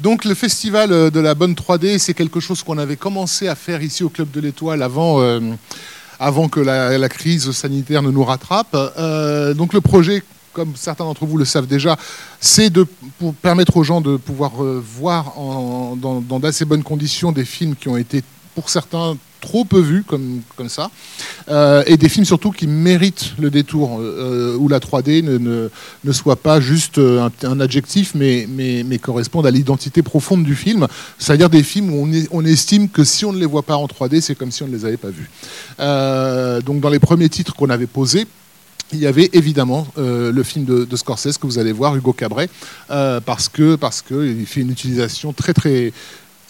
Donc le festival euh, de la bonne 3D, c'est quelque chose qu'on avait commencé à faire ici au Club de l'Étoile avant, euh, que la, crise sanitaire ne nous rattrape. Euh, donc le projet, comme certains d'entre vous le savent déjà, c'est de permettre aux gens de pouvoir voir dans d'assez bonnes conditions des films qui ont été pour certains trop peu vus comme, comme ça, euh, et des films surtout qui méritent le détour, euh, où la 3D ne, ne, ne soit pas juste euh, un, adjectif, mais, mais, mais corresponde à l'identité profonde du film, c'est-à-dire des films où on, est- on estime que si on ne les voit pas en 3D, c'est comme si on ne les avait pas vus. Euh, donc dans les premiers titres qu'on avait posés, il y avait évidemment euh, le film de, de Scorsese que vous allez voir, Hugo Cabret, euh, parce que parce que fait une utilisation très très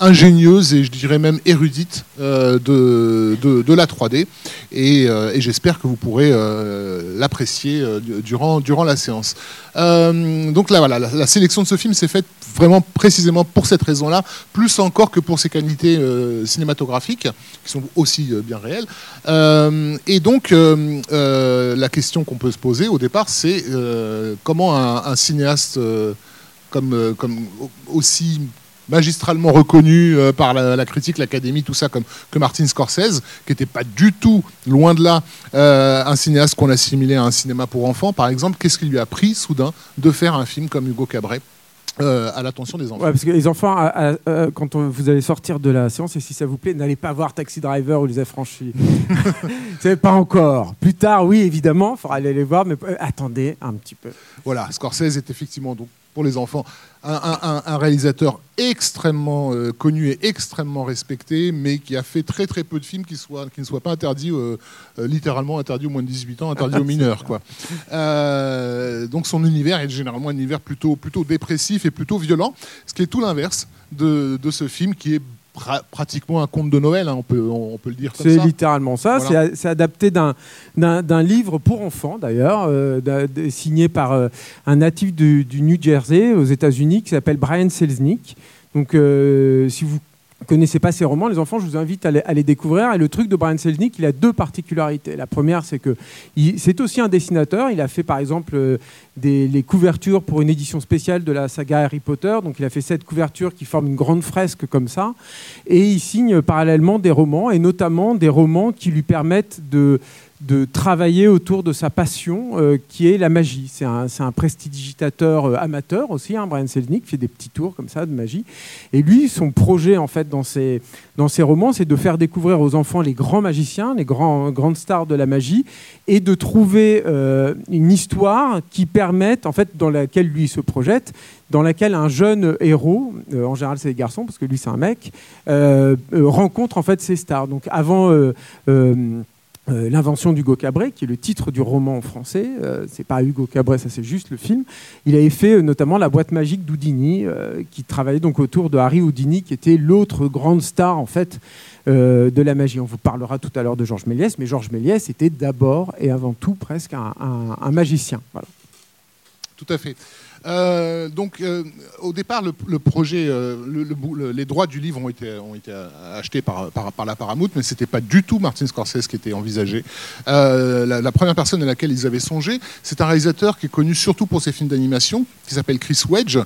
ingénieuse et je dirais même érudite euh, de, de, la 3D et, euh, et j'espère que vous pourrez euh, l'apprécier du- durant, durant la séance. Donc là voilà, la, sélection de ce film s'est faite vraiment précisément pour cette raison-là, plus encore que pour ses qualités cinématographiques qui sont aussi bien réelles. Et donc la question qu'on peut se poser au départ, c'est comment un, un cinéaste comme, comme aussi magistralement reconnu euh, par la, la critique, l'académie, tout ça, comme que Martin Scorsese, qui n'était pas du tout, loin de là, euh, un cinéaste qu'on assimilait à un cinéma pour enfants, par exemple, qu'est-ce qui lui a pris soudain de faire un film comme Hugo Cabret euh, à l'attention des enfants? Ouais, parce que les enfants, à- à- euh, quand on- vous allez sortir de la séance, et si ça vous plaît, n'allez pas voir Taxi Driver ou Les Affranchis. savez pas encore. Plus tard, oui, évidemment, il faudra aller les voir, mais euh, attendez un petit peu. Voilà, Scorsese est effectivement donc pour les enfants un, un- un- un réalisateur extrêmement euh, connu et extrêmement respecté, mais qui a fait très très peu de films qui, soient, qui ne soient pas interdits, euh, euh, littéralement interdits aux moins de 18 ans, interdits aux mineurs. Quoi. Donc son univers est généralement un univers plutôt, plutôt dépressif et plutôt violent, ce qui est tout l'inverse de, de ce film qui est pra- pratiquement un conte de Noël, hein, on, peut, on, peut le dire comme C'est ça. littéralement ça. Voilà. C'est C'est adapté d'un- livre pour enfants, d'ailleurs, euh, signé par euh, un natif du, du New Jersey, aux États-Unis, qui s'appelle Brian Selznick. Donc, euh, si vous connaissez pas ces romans, les enfants, je vous invite à les, découvrir. Et le truc de Brian Selznick, il a deux particularités. La première, c'est que c'est aussi un dessinateur. Il a fait, par exemple, euh, des, les couvertures pour une édition spéciale de la saga Harry Potter. Donc, il a fait cette couverture qui forme une grande fresque comme ça. Et il signe parallèlement des romans, et notamment des romans qui lui permettent de, de travailler autour de sa passion, euh, qui est la magie. C'est un, un prestidigitateur euh, amateur aussi, hein, Brian Selznick, qui fait des petits tours comme ça de magie. Et lui, son projet, en fait, dans ses, dans ses romans, c'est de faire découvrir aux enfants les grands magiciens, les grands, grandes stars de la magie, et de trouver euh, une histoire qui permette, en fait, dans laquelle lui se projette, dans laquelle un jeune héros, en général c'est des garçons parce que lui c'est un mec, rencontre en fait ces stars. Donc avant euh, l'invention d'Hugo Cabret, qui est le titre du roman en français, euh, c'est pas Hugo Cabret, ça c'est juste le film. Il avait fait euh, notamment la boîte magique d'Houdini, euh, qui travaillait donc autour de Harry Houdini, qui était l'autre grande star en fait de la magie. On vous parlera tout à l'heure de Georges Méliès, mais Georges Méliès était d'abord et avant tout presque un, un- un magicien. Voilà. Tout à fait. Euh, donc, euh, au départ, le, projet, euh, les droits du livre ont été, achetés par, la Paramount, mais c'était pas du tout Martin Scorsese qui était envisagé. La, première personne à laquelle ils avaient songé, c'est un réalisateur qui est connu surtout pour ses films d'animation, qui s'appelle Chris Wedge,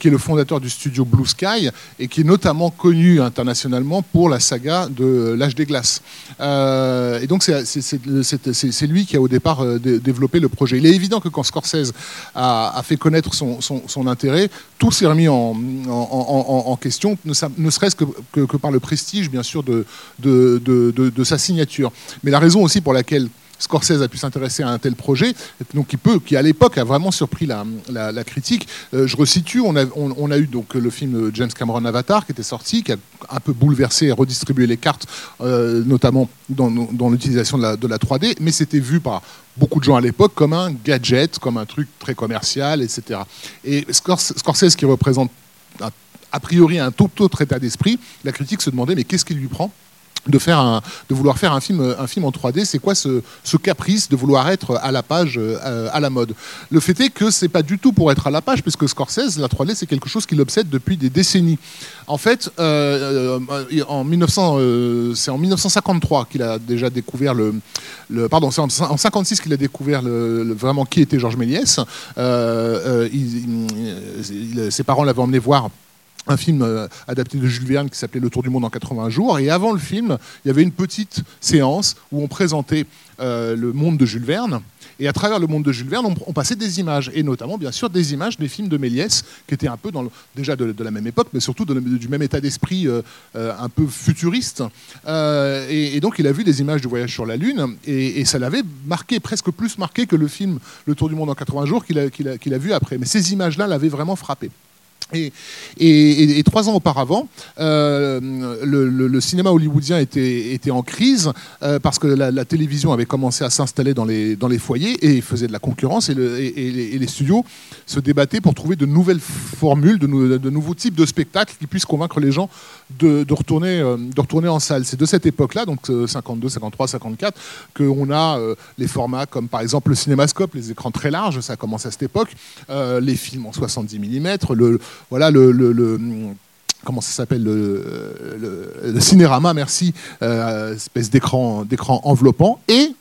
qui est le fondateur du studio Blue Sky et qui est notamment connu internationalement pour la saga de L'âge des glaces. Et donc, c'est- lui qui a au départ dé- développé le projet. Il est évident que quand Scorsese a fait connaître son, intérêt, tout s'est remis en, question, ne, serait-ce que, par le prestige, bien sûr, de sa signature. Mais la raison aussi pour laquelle Scorsese a pu s'intéresser à un tel projet, donc qui peut, qui à l'époque a vraiment surpris la, critique. Euh, je resitue, on a, on, a, eu donc le film James Cameron Avatar qui était sorti, qui a un peu bouleversé et redistribué les cartes, euh, notamment dans, l'utilisation de la 3D, mais c'était vu par beaucoup de gens à l'époque comme un gadget, comme un truc très commercial, etc. Et Scorsese qui représente a priori un tout autre état d'esprit, la critique se demandait mais qu'est-ce qui lui prend? De, vouloir faire un film, un film en 3D, c'est quoi ce, ce, caprice de vouloir être à la page, euh, à la mode? Le fait est que c'est pas du tout pour être à la page, puisque Scorsese, la 3D, c'est quelque chose qui l'obsède depuis des décennies. En fait, euh, euh, en 1900, c'est en 1953 qu'il a déjà découvert le, pardon, c'est en, 1956 qu'il a découvert vraiment qui était Georges Méliès. ses parents l'avaient emmené voir un film euh, adapté de Jules Verne qui s'appelait Le Tour du monde en 80 jours. Et avant le film, il y avait une petite séance où on présentait euh, le monde de Jules Verne. Et à travers le monde de Jules Verne, on, passait des images, et notamment, bien sûr, des images des films de Méliès, qui étaient un peu dans déjà de, la même époque, mais surtout du même état d'esprit euh, un peu futuriste. et, donc, il a vu des images du voyage sur la Lune, et, ça l'avait marqué, presque plus marqué que le film Le Tour du monde en 80 jours qu'il a, a, vu après. Mais ces images-là l'avaient vraiment frappé. Et, trois ans auparavant, euh, le, cinéma hollywoodien était, en crise euh, parce que la, télévision avait commencé à s'installer dans les, foyers et faisait de la concurrence et, les, studios se débattaient pour trouver de nouvelles formules, de, nouveaux types de spectacles qui puissent convaincre les gens de, retourner, euh, retourner en salle. C'est de cette époque-là, donc 52, 53, 54, qu'on a les formats comme par exemple le cinémascope, les écrans très larges, ça commence à cette époque, les films en 70 mm, le voilà le, comment ça s'appelle le, cinérama, merci, euh, espèce d'écran enveloppant et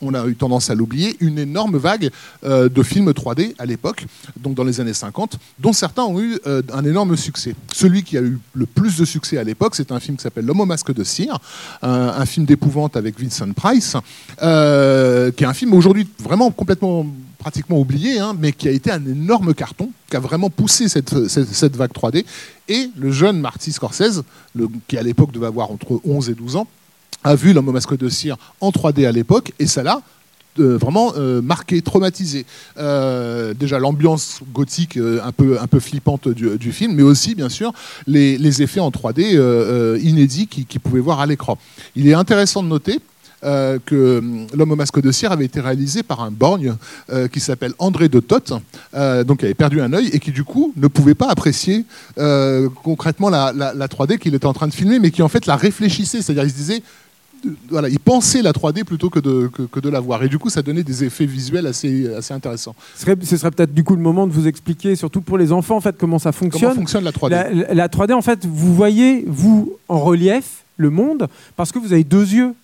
on a eu tendance à l'oublier, une énorme vague euh, de films 3D à l'époque, donc dans les années 50, dont certains ont eu euh, un énorme succès. Celui qui a eu le plus de succès à l'époque, c'est un film qui s'appelle L'homme au masque de cire, un, film d'épouvante avec Vincent Price, qui est un film aujourd'hui vraiment complètement pratiquement oublié, hein, mais qui a été un énorme carton, qui a vraiment poussé cette, cette, vague 3D. Et le jeune Marty Scorsese, qui à l'époque devait avoir entre 11 et 12 ans, a vu l'homme masque de cire en 3D à l'époque, et ça l'a euh, vraiment euh, marqué, traumatisé. Euh, déjà l'ambiance gothique un, peu, un peu flippante du, film, mais aussi bien sûr les, les effets en 3D inédits qu'il qui pouvait voir à l'écran. Il est intéressant de noter euh, que hum, L'homme au masque de cire avait été réalisé par un borgne euh, qui s'appelle André de Toth, euh, donc qui avait perdu un œil et qui du coup ne pouvait pas apprécier concrètement la, 3D qu'il était en train de filmer, mais qui en fait la réfléchissait, c'est-à-dire il se disait voilà, il pensait la 3D plutôt que de, que, de la voir. Et du coup, ça donnait des effets visuels assez, assez intéressants. Ce serait, ce serait peut-être du coup le moment de vous expliquer, surtout pour les enfants, en fait, comment ça fonctionne. Comment fonctionne la 3D la, la 3D, en fait, vous voyez, vous, en relief, le monde, parce que vous avez deux yeux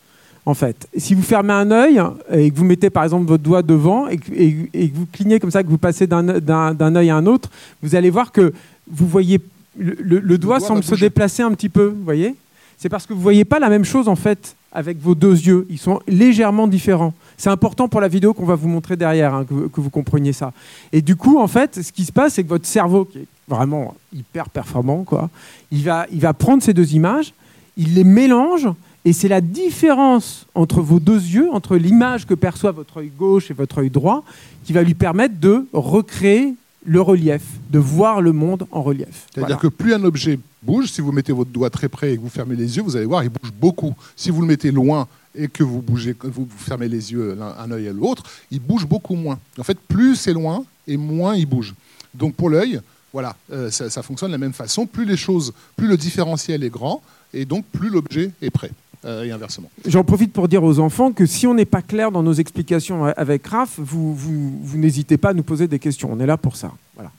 en fait. Si vous fermez un œil et que vous mettez par exemple votre doigt devant et que, vous clignez comme ça, que vous passez d'un œil à un autre, vous allez voir que vous voyez le, doigt, semble se déplacer un petit peu, vous voyez C'est parce que vous voyez pas la même chose en fait avec vos deux yeux. Ils sont légèrement différents. C'est important pour la vidéo qu'on va vous montrer derrière, hein, que, que, vous compreniez ça. Et du coup, en fait, ce qui se passe, c'est que votre cerveau, qui est vraiment hyper performant, quoi, il va, il va prendre ces deux images, il les mélange et c'est la différence entre vos deux yeux, entre l'image que perçoit votre œil gauche et votre œil droit, qui va lui permettre de recréer le relief, de voir le monde en relief. C'est-à-dire que plus un objet bouge, si vous mettez votre doigt très près et que vous fermez les yeux, vous allez voir, il bouge beaucoup. Si vous le mettez loin et que vous bougez, vous fermez les yeux un œil à l'autre, il bouge beaucoup moins. En fait, plus c'est loin et moins il bouge. Donc pour l'œil, voilà, euh, ça, ça, fonctionne de la même façon. Plus les choses, plus le différentiel est grand, et donc plus l'objet est prêt. Euh, et inversement. J'en profite pour dire aux enfants que si on n'est pas clair dans nos explications avec Raph, vous, vous, n'hésitez pas à nous poser des questions. On est là pour ça. Voilà.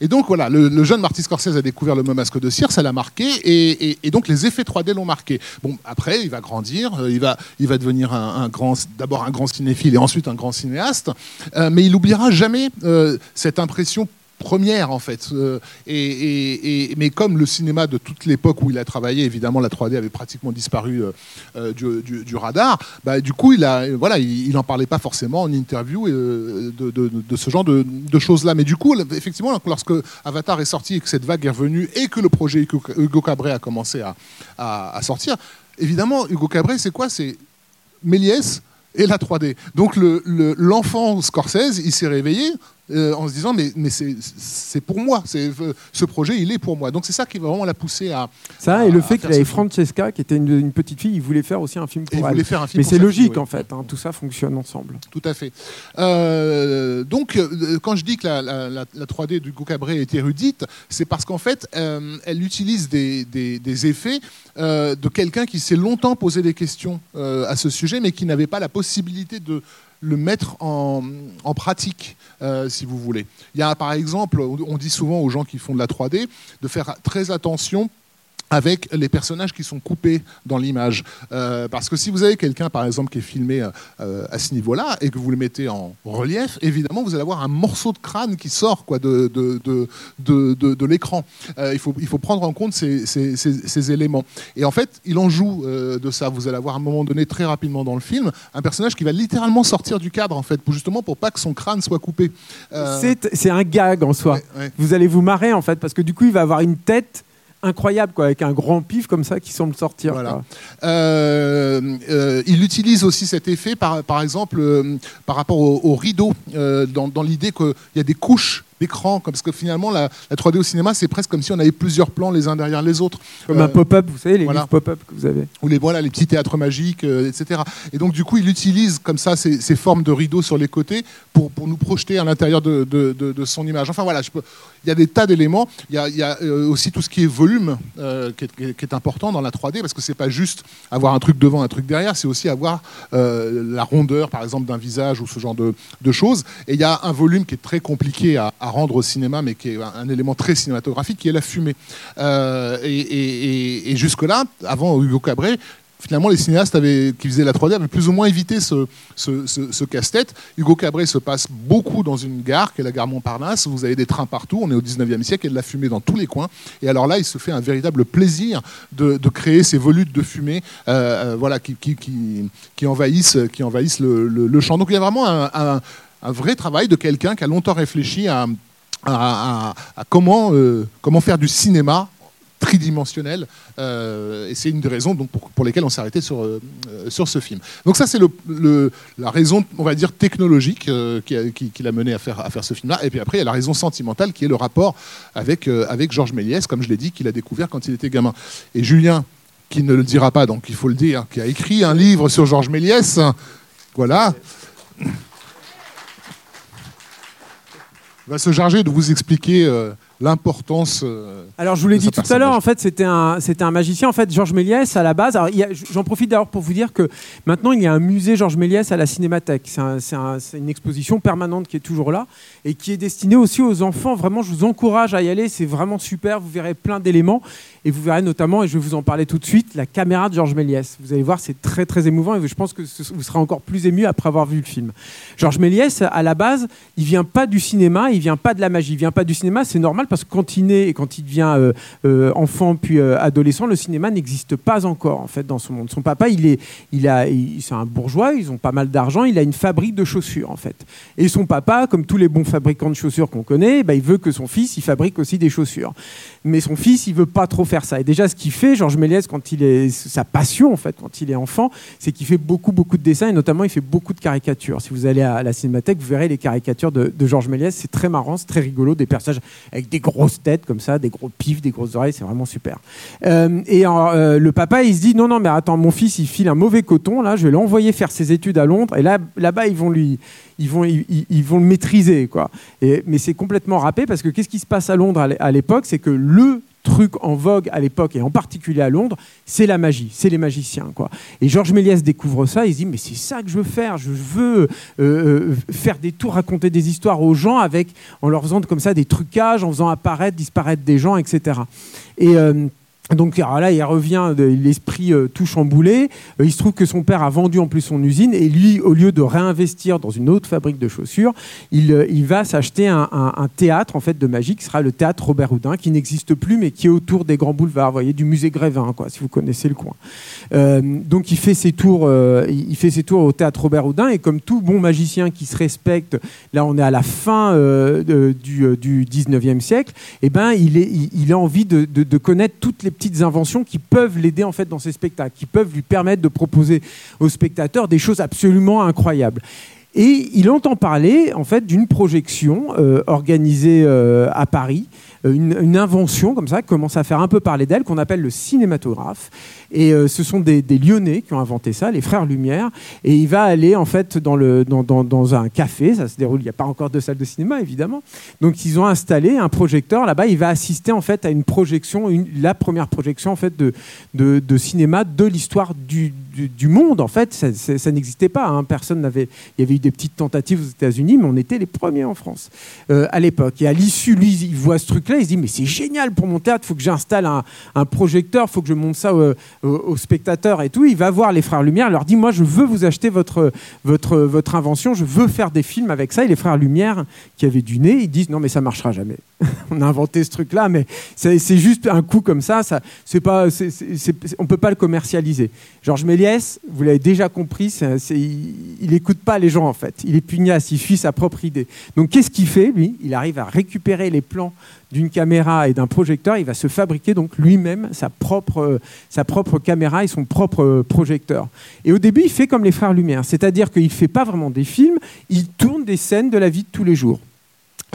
Et donc voilà, le, jeune Marty Scorsese a découvert le masque de cire, ça l'a marqué, et, donc les effets 3D l'ont marqué. Bon, après, il va grandir, euh, il va, il va devenir un, grand, d'abord un grand cinéphile et ensuite un grand cinéaste, euh, mais il n'oubliera jamais cette impression première en fait. Euh, et, mais comme le cinéma de toute l'époque où il a travaillé, évidemment la 3D avait pratiquement disparu euh, euh, du, radar, bah, du coup il a voilà il n'en parlait pas forcément en interview de, ce genre de, choses-là. Mais du coup effectivement lorsque Avatar est sorti et que cette vague est revenue et que le projet Hugo Cabret a commencé à, sortir, évidemment Hugo Cabret c'est quoi? C'est Méliès et la 3D. Donc l'enfant Scorsese, il s'est réveillé euh, en se disant mais, mais c'est pour moi, euh, ce projet il est pour moi. Donc c'est ça qui va vraiment la pousser à. Ça et le fait qu'il avait Francesca qui était une, petite fille, il voulait faire aussi un film pour elle. Faire un film mais c'est logique en fait, hein, tout ça fonctionne ensemble. Tout à fait. Euh, donc quand je dis que la, la, 3D du Cabré est érudite, c'est parce qu'en fait elle utilise des, des, des effets de quelqu'un qui s'est longtemps posé des questions à ce sujet, mais qui n'avait pas la possibilité de le mettre en, pratique, euh, si vous voulez. Il y a par exemple, on dit souvent aux gens qui font de la 3D de faire très attention avec les personnages qui sont coupés dans l'image. Euh, parce que si vous avez quelqu'un, par exemple, qui est filmé euh, à ce niveau-là et que vous le mettez en relief, évidemment, vous allez avoir un morceau de crâne qui sort quoi, de, de, de, de l'écran. Euh, il, faut, il faut prendre en compte ces, ces, ces, éléments. Et en fait, il en joue de ça. Vous allez avoir à un moment donné, très rapidement dans le film, un personnage qui va littéralement sortir du cadre, en fait, pour, justement pour pas que son crâne soit coupé. C'est un gag en soi. Vous allez vous marrer, en fait, parce que du coup, il va avoir une tête incroyable, quoi, avec un grand pif comme ça qui semble sortir. Voilà. Euh, euh, il utilise aussi cet effet, par, par exemple, euh, par rapport au, rideau, dans, dans l'idée qu'il y a des couches d'écran, parce que finalement, la, 3D au cinéma, c'est presque comme si on avait plusieurs plans les uns derrière les autres. Comme un pop-up, vous savez, les pop-up que vous avez. Ou les, voilà, les petits théâtres magiques, etc. Et donc, du coup, il utilise comme ça ces, ces formes de rideaux sur les côtés pour, pour nous projeter à l'intérieur de, de, de, son image. Enfin, voilà, il y a des tas d'éléments. Il y a, euh, aussi tout ce qui est volume euh, qui, est, important dans la 3D parce que c'est pas juste avoir un truc devant, un truc derrière, c'est aussi avoir euh, la rondeur, par exemple, d'un visage ou ce genre de, choses. Et il y a un volume qui est très compliqué à, rendre au cinéma, mais qui est un, élément très cinématographique, qui est la fumée. et, et jusque-là, avant Hugo Cabret, finalement, les cinéastes qui faisaient la 3D avaient plus ou moins évité ce, casse-tête. Hugo Cabret se passe beaucoup dans une gare, qui est la gare Montparnasse. Vous avez des trains partout, on est au 19e siècle, et de la fumée dans tous les coins. Et alors là, il se fait un véritable plaisir de, créer ces volutes de fumée euh, euh, voilà, qui, envahissent, qui envahissent le, champ. Donc il y a vraiment un, vrai travail de quelqu'un qui a longtemps réfléchi à, comment, euh, comment faire du cinéma tridimensionnel. Euh, et c'est une des raisons pour, lesquelles on s'est arrêté sur, euh, ce film. Donc ça, c'est la raison, on va dire, technologique qui, l'a mené à faire, ce film-là. Et puis après, il y a la raison sentimentale qui est le rapport avec Georges Méliès, comme je l'ai dit, qu'il a découvert quand il était gamin. Et Julien, qui ne le dira pas, donc il faut le dire, qui a écrit un livre sur Georges Méliès, voilà va se charger de vous expliquer l'importance. Euh, alors je vous l'ai dit tout à l'heure, en fait, c'était un, c'était un magicien. En fait, Georges Méliès à la base. Alors j'en profite d'ailleurs pour vous dire que maintenant il y a un musée Georges Méliès à la Cinémathèque. C'est, une exposition permanente qui est toujours là et qui est destinée aussi aux enfants. Vraiment, je vous encourage à y aller. C'est vraiment super. Vous verrez plein d'éléments et vous verrez notamment, et je vais vous en parler tout de suite, la caméra de Georges Méliès. Vous allez voir, c'est très très émouvant et je pense que vous serez encore plus ému après avoir vu le film. Georges Méliès, à la base, il vient pas du cinéma, il vient pas de la magie, il vient pas du cinéma. C'est normal parce que quand il naît et quand il devient euh, euh, enfant puis euh, adolescent, le cinéma n'existe pas encore en fait dans son monde. Son papa, il est, il a, c'est un bourgeois, ils ont pas mal d'argent, il a une fabrique de chaussures en fait. Et son papa, comme tous les bons fabricants de chaussures qu'on connaît, bah, il veut que son fils, il fabrique aussi des chaussures. Mais son fils, il veut pas trop faire ça. Et déjà, ce qu'il fait, Georges Méliès, quand il est sa passion en fait, quand il est enfant, c'est qu'il fait beaucoup beaucoup de dessins et notamment il fait beaucoup de caricatures. Si vous allez à la cinémathèque, vous verrez les caricatures de, de Georges Méliès. C'est très marrant, c'est très rigolo, des personnages avec des grosses têtes comme ça, des gros pifs, des grosses oreilles, c'est vraiment super. Euh, et euh, le papa, il se dit non, non, mais attends, mon fils, il file un mauvais coton, là, je vais l'envoyer faire ses études à Londres, et là, là-bas, ils vont lui, ils vont, ils, vont le maîtriser, quoi. Et, mais c'est complètement râpé parce que qu'est-ce qui se passe à Londres à l'époque, c'est que le truc en vogue à l'époque, et en particulier à Londres, c'est la magie, c'est les magiciens. Quoi. Et Georges Méliès découvre ça, il se dit, mais c'est ça que je veux faire, je veux euh, euh, faire des tours, raconter des histoires aux gens avec, en leur faisant comme ça des trucages, en faisant apparaître, disparaître des gens, etc. Et... donc là, il revient, l'esprit euh, tout chamboulé. Euh, il se trouve que son père a vendu en plus son usine et lui, au lieu de réinvestir dans une autre fabrique de chaussures, il, euh, va s'acheter un, théâtre en fait de magie qui sera le théâtre Robert Houdin, qui n'existe plus mais qui est autour des grands boulevards, voyez, du musée Grévin, quoi, si vous connaissez le coin. donc il fait ses tours, il fait ses tours au théâtre Robert Houdin et comme tout bon magicien qui se respecte, là on est à la fin du, du 19e siècle, et eh ben il, a envie de, de connaître toutes les petites inventions qui peuvent l'aider en fait dans ses spectacles, qui peuvent lui permettre de proposer aux spectateurs des choses absolument incroyables. Et il entend parler en fait d'une projection euh, organisée euh, à Paris, une, une, invention comme ça, qui commence à faire un peu parler d'elle, qu'on appelle le cinématographe. Et euh, ce sont des, Lyonnais qui ont inventé ça, les frères Lumière. Et il va aller en fait dans, le, dans, dans, un café, ça se déroule, il n'y a pas encore de salle de cinéma évidemment. Donc ils ont installé un projecteur là-bas, il va assister en fait à une projection, la première projection en fait de, de cinéma de l'histoire du, du, monde en fait. Ça, n'existait pas, hein. personne n'avait. Il y avait eu des petites tentatives aux États-Unis, mais on était les premiers en France euh, à l'époque. Et à l'issue, lui, il voit ce truc-là, il se dit mais c'est génial pour mon théâtre, il faut que j'installe un, projecteur, il faut que je monte ça aux, spectateurs et tout. Il va voir les frères Lumière, il leur dit Moi, je veux vous acheter votre, invention, je veux faire des films avec ça. Et les frères Lumière, qui avaient du nez, ils disent Non, mais ça marchera jamais. On a inventé ce truc-là, mais c'est juste un coup comme ça. ça c'est pas, on ne peut pas le commercialiser. Georges Méliès, vous l'avez déjà compris, il n'écoute pas les gens en fait. Il est pugnace, il suit sa propre idée. Donc qu'est-ce qu'il fait, lui? Il arrive à récupérer les plans d'une caméra et d'un projecteur, il va se fabriquer donc lui-même sa propre, sa propre caméra et son propre projecteur. Et au début, il fait comme les frères Lumière, c'est-à-dire qu'il ne fait pas vraiment des films, il tourne des scènes de la vie de tous les jours.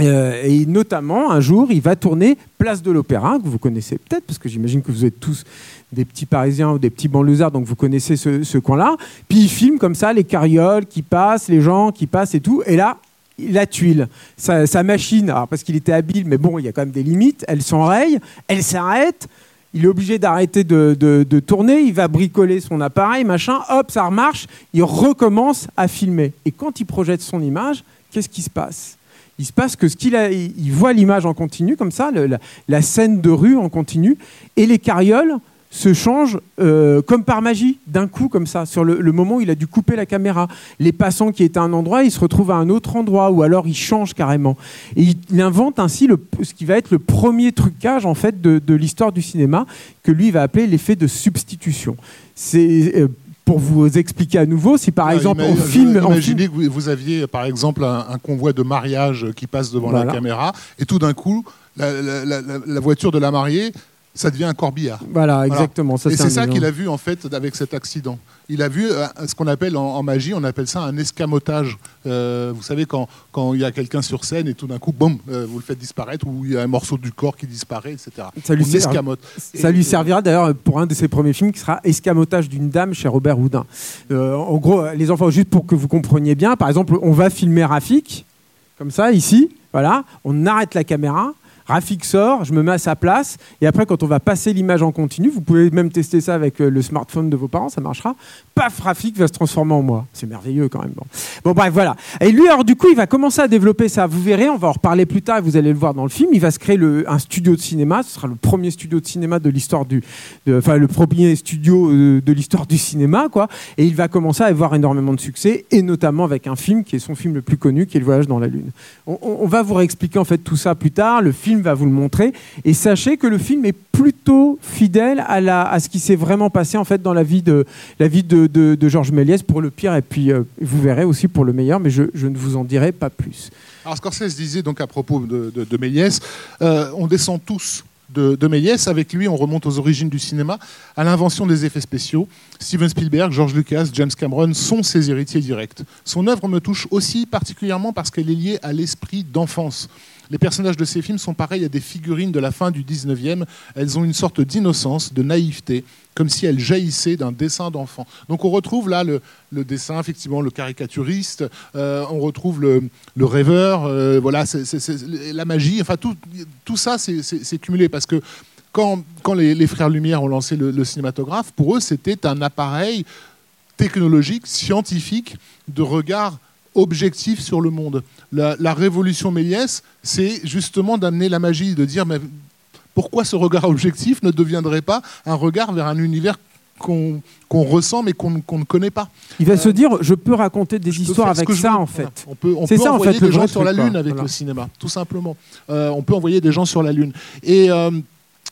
Euh, et notamment, un jour, il va tourner Place de l'Opéra, que vous connaissez peut-être, parce que j'imagine que vous êtes tous des petits Parisiens ou des petits banlieusards, donc vous connaissez ce, coin-là. Puis il filme comme ça les carrioles qui passent, les gens qui passent et tout. Et là, la tuile, sa, machine, alors parce qu'il était habile, mais bon, il y a quand même des limites, elle s'enraye, elle s'arrête, il est obligé d'arrêter de, de, de, tourner, il va bricoler son appareil, machin, hop, ça remarche, il recommence à filmer. Et quand il projette son image, qu'est-ce qui se passe? Il se passe que ce qu'il voit l'image en continu, comme ça, la, scène de rue en continu, et les carrioles se changent euh, comme par magie, d'un coup, comme ça, sur le, moment où il a dû couper la caméra. Les passants qui étaient à un endroit, ils se retrouvent à un autre endroit, ou alors ils changent carrément. Et il, invente ainsi ce qui va être le premier trucage, en fait, de, l'histoire du cinéma, que lui va appeler l'effet de substitution. Euh, pour vous expliquer à nouveau, si par ah, exemple on filme. Imaginez que vous aviez par exemple un, un, convoi de mariage qui passe devant voilà. la caméra, et tout d'un coup, la, la, la, la, voiture de la mariée ça devient un corbillard. Voilà, exactement. Voilà. Ça, et c'est ça qu'il a vu en fait avec cet accident. Il a vu euh, ce qu'on appelle en, en, magie, on appelle ça un escamotage. Euh, vous savez quand quand il y a quelqu'un sur scène et tout d'un coup, boum, euh, vous le faites disparaître ou il y a un morceau du corps qui disparaît, etc. Ça lui, escamote. Ça lui servira d'ailleurs pour un de ses premiers films qui sera Escamotage d'une dame chez Robert Houdin. Euh, en gros, les enfants, juste pour que vous compreniez bien, par exemple, on va filmer Rafik comme ça ici, voilà, on arrête la caméra Rafik sort, je me mets à sa place, et après, quand on va passer l'image en continu, vous pouvez même tester ça avec euh, le smartphone de vos parents, ça marchera. Paf, Rafik va se transformer en moi. C'est merveilleux quand même. Bon. bref, voilà. Et lui, alors du coup, il va commencer à développer ça. Vous verrez, on va en reparler plus tard, vous allez le voir dans le film. Il va se créer un studio de cinéma. Ce sera le premier studio de cinéma de l'histoire du, enfin, le premier studio euh, de l'histoire du cinéma, quoi. Et il va commencer à avoir énormément de succès, et notamment avec un film qui est son film le plus connu, qui est Le Voyage dans la Lune. On, on va vous réexpliquer en fait tout ça plus tard. Le film va vous le montrer. Et sachez que le film est plutôt fidèle à, la, à ce qui s'est vraiment passé en fait dans la vie de, la vie de, de, de Georges Méliès pour le pire et puis euh, vous verrez aussi pour le meilleur, mais je, ne vous en dirai pas plus. Alors Scorsese disait donc à propos de, de Méliès, euh, on descend tous de, de, Méliès. Avec lui, on remonte aux origines du cinéma, à l'invention des effets spéciaux. Steven Spielberg, George Lucas, James Cameron sont ses héritiers directs. Son œuvre me touche aussi particulièrement parce qu'elle est liée à l'esprit d'enfance. Les personnages de ces films sont pareils à des figurines de la fin du 19e. Elles ont une sorte d'innocence, de naïveté, comme si elles jaillissaient d'un dessin d'enfant. Donc on retrouve là le, dessin, effectivement, le caricaturiste, euh, on retrouve le, rêveur, euh, voilà, la magie, enfin tout, ça c'est cumulé parce que quand, les, frères Lumière ont lancé le cinématographe, pour eux c'était un appareil technologique, scientifique, de regard objectif sur le monde. La, la révolution Méliès, c'est justement d'amener la magie, de dire mais pourquoi ce regard objectif ne deviendrait pas un regard vers un univers qu'on qu ressent mais qu'on qu ne connaît pas. Il va euh, se dire, je peux raconter des histoires avec ça en fait. On peut, on peut ça, envoyer en fait, des gens sur la Lune avec voilà. le cinéma, tout simplement. Euh, on peut envoyer des gens sur la Lune. Et euh,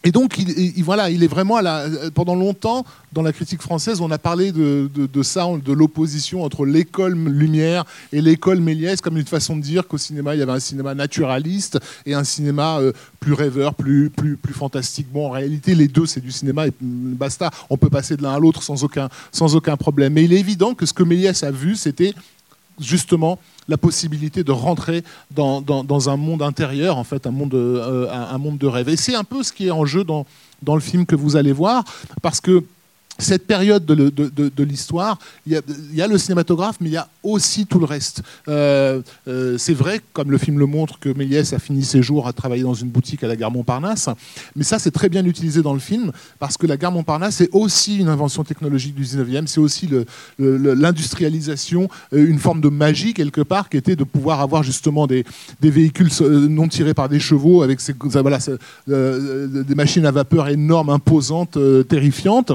et donc, il, voilà, il est vraiment à la, pendant longtemps dans la critique française, on a parlé de, ça, de l'opposition entre l'école Lumière et l'école Méliès, comme une façon de dire qu'au cinéma, il y avait un cinéma naturaliste et un cinéma euh, plus rêveur, plus, plus, plus fantastique. Bon, en réalité, les deux, c'est du cinéma et basta. On peut passer de l'un à l'autre sans aucun, sans aucun problème. Mais il est évident que ce que Méliès a vu, c'était justement la possibilité de rentrer dans, dans, un monde intérieur, en fait, un monde, euh, un monde de rêve. Et c'est un peu ce qui est en jeu dans, dans le film que vous allez voir, parce que cette période de, l'histoire, il, y, a le cinématographe, mais il y a aussi tout le reste. Euh, euh, c'est vrai, comme le film le montre, que Méliès a fini ses jours à travailler dans une boutique à la gare Montparnasse, mais ça c'est très bien utilisé dans le film, parce que la gare Montparnasse c'est aussi une invention technologique du 19e, c'est aussi l'industrialisation, euh, une forme de magie quelque part, qui était de pouvoir avoir justement des, véhicules non tirés par des chevaux, avec ces, des machines à vapeur énormes, imposantes, terrifiantes.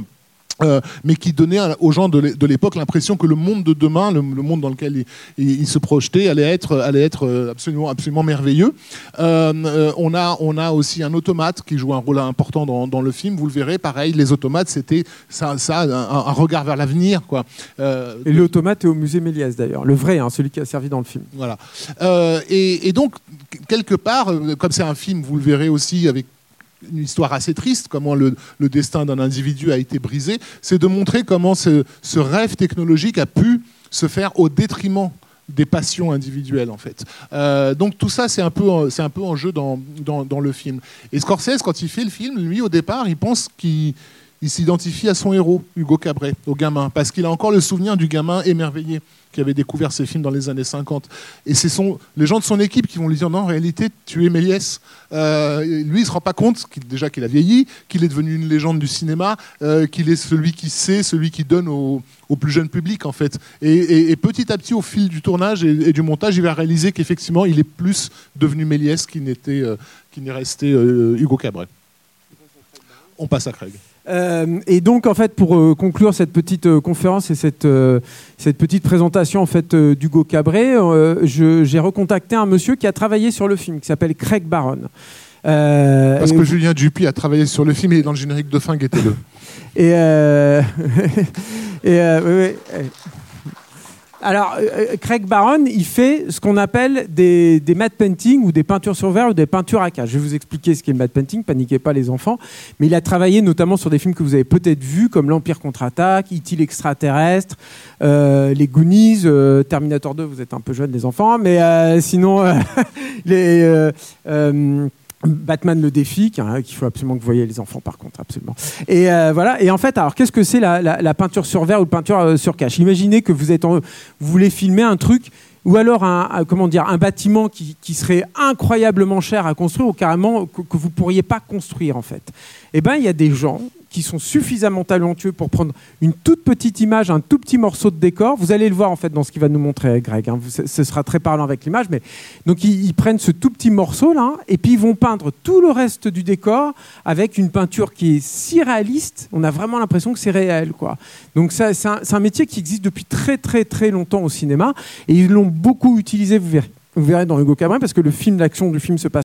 Euh, mais qui donnait aux gens de l'époque l'impression que le monde de demain, le, monde dans lequel ils se projetaient, allait être, allait être euh, absolument, absolument merveilleux. Euh, on, a, on a aussi un automate qui joue un rôle important dans, le film. Vous le verrez, pareil, les automates, c'était ça, ça un, regard vers l'avenir. quoi. et l'automate est au musée Méliès d'ailleurs, le vrai, hein, celui qui a servi dans le film. Voilà. Et, et, donc, quelque part, comme c'est un film, vous le verrez aussi avec une histoire assez triste, comment le, destin d'un individu a été brisé, c'est de montrer comment ce, rêve technologique a pu se faire au détriment des passions individuelles en fait. Euh, donc tout ça c'est un peu un peu en jeu dans, dans, le film. Et Scorsese quand il fait le film, lui au départ il pense qu'il s'identifie à son héros Hugo Cabret, au gamin, parce qu'il a encore le souvenir du gamin émerveillé qui avait découvert ces films dans les années 50. Et c'est les gens de son équipe qui vont lui dire non, en réalité, tu es Méliès. Euh, lui, il se rend pas compte déjà qu'il a vieilli, qu'il est devenu une légende du cinéma, euh, qu'il est celui qui sait, celui qui donne au, plus jeune public, en fait. Et, petit à petit, au fil du tournage et, du montage, il va réaliser qu'effectivement, il est plus devenu Méliès qu'il n'était, euh, n'est resté Hugo Cabret. On passe à Craig. Euh, et donc, en fait, pour euh, conclure cette petite euh, conférence et cette, cette petite présentation en fait, d'Hugo Cabret, j'ai recontacté un monsieur qui a travaillé sur le film, qui s'appelle Craig Barron. Parce que Julien Dupuis a travaillé sur le film et dans le générique de fin, guettez-le. et, et alors, euh, euh, Craig Barron, il fait ce qu'on appelle des, des matte painting ou des peintures sur verre ou des peintures à cage. Je vais vous expliquer ce qu'est le matte painting, paniquez pas les enfants. Mais il a travaillé notamment sur des films que vous avez peut-être vus, comme L'Empire contre-attaque, E.T. l'extraterrestre, euh, Les Goonies, Terminator 2, vous êtes un peu jeunes les enfants, mais sinon, les... Batman le défi, qu'il faut absolument que vous voyez les enfants par contre, absolument. Et euh, voilà. Et en fait, alors qu'est-ce que c'est la, peinture sur verre ou la peinture euh, sur cache? Imaginez que vous êtes, en, vous voulez filmer un truc ou alors un, comment dire un bâtiment qui, serait incroyablement cher à construire ou carrément que, que vous pourriez pas construire en fait. Eh ben, il y a des gens qui sont suffisamment talentueux pour prendre une toute petite image, un tout petit morceau de décor. Vous allez le voir en fait dans ce qu'il va nous montrer Greg. Hein. Ce sera très parlant avec l'image, mais donc ils, prennent ce tout petit morceau là et puis ils vont peindre tout le reste du décor avec une peinture qui est si réaliste, on a vraiment l'impression que c'est réel quoi. Donc ça, c'est un, métier qui existe depuis très très très longtemps au cinéma et ils l'ont beaucoup utilisé. Vous verrez, verrez dans Hugo Cabrin parce que le film, l'action du film se passe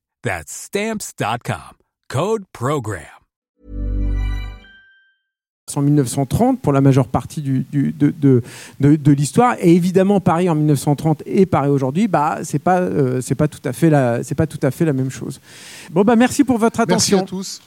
That's stamps.com. Code Program. En 1930 pour la majeure partie du, du, de, de, de, l'histoire et évidemment Paris en 1930 et Paris aujourd'hui bah c'est pas euh, c'est pas tout à fait la c'est pas tout à fait la même chose bon bah merci pour votre attention merci à tous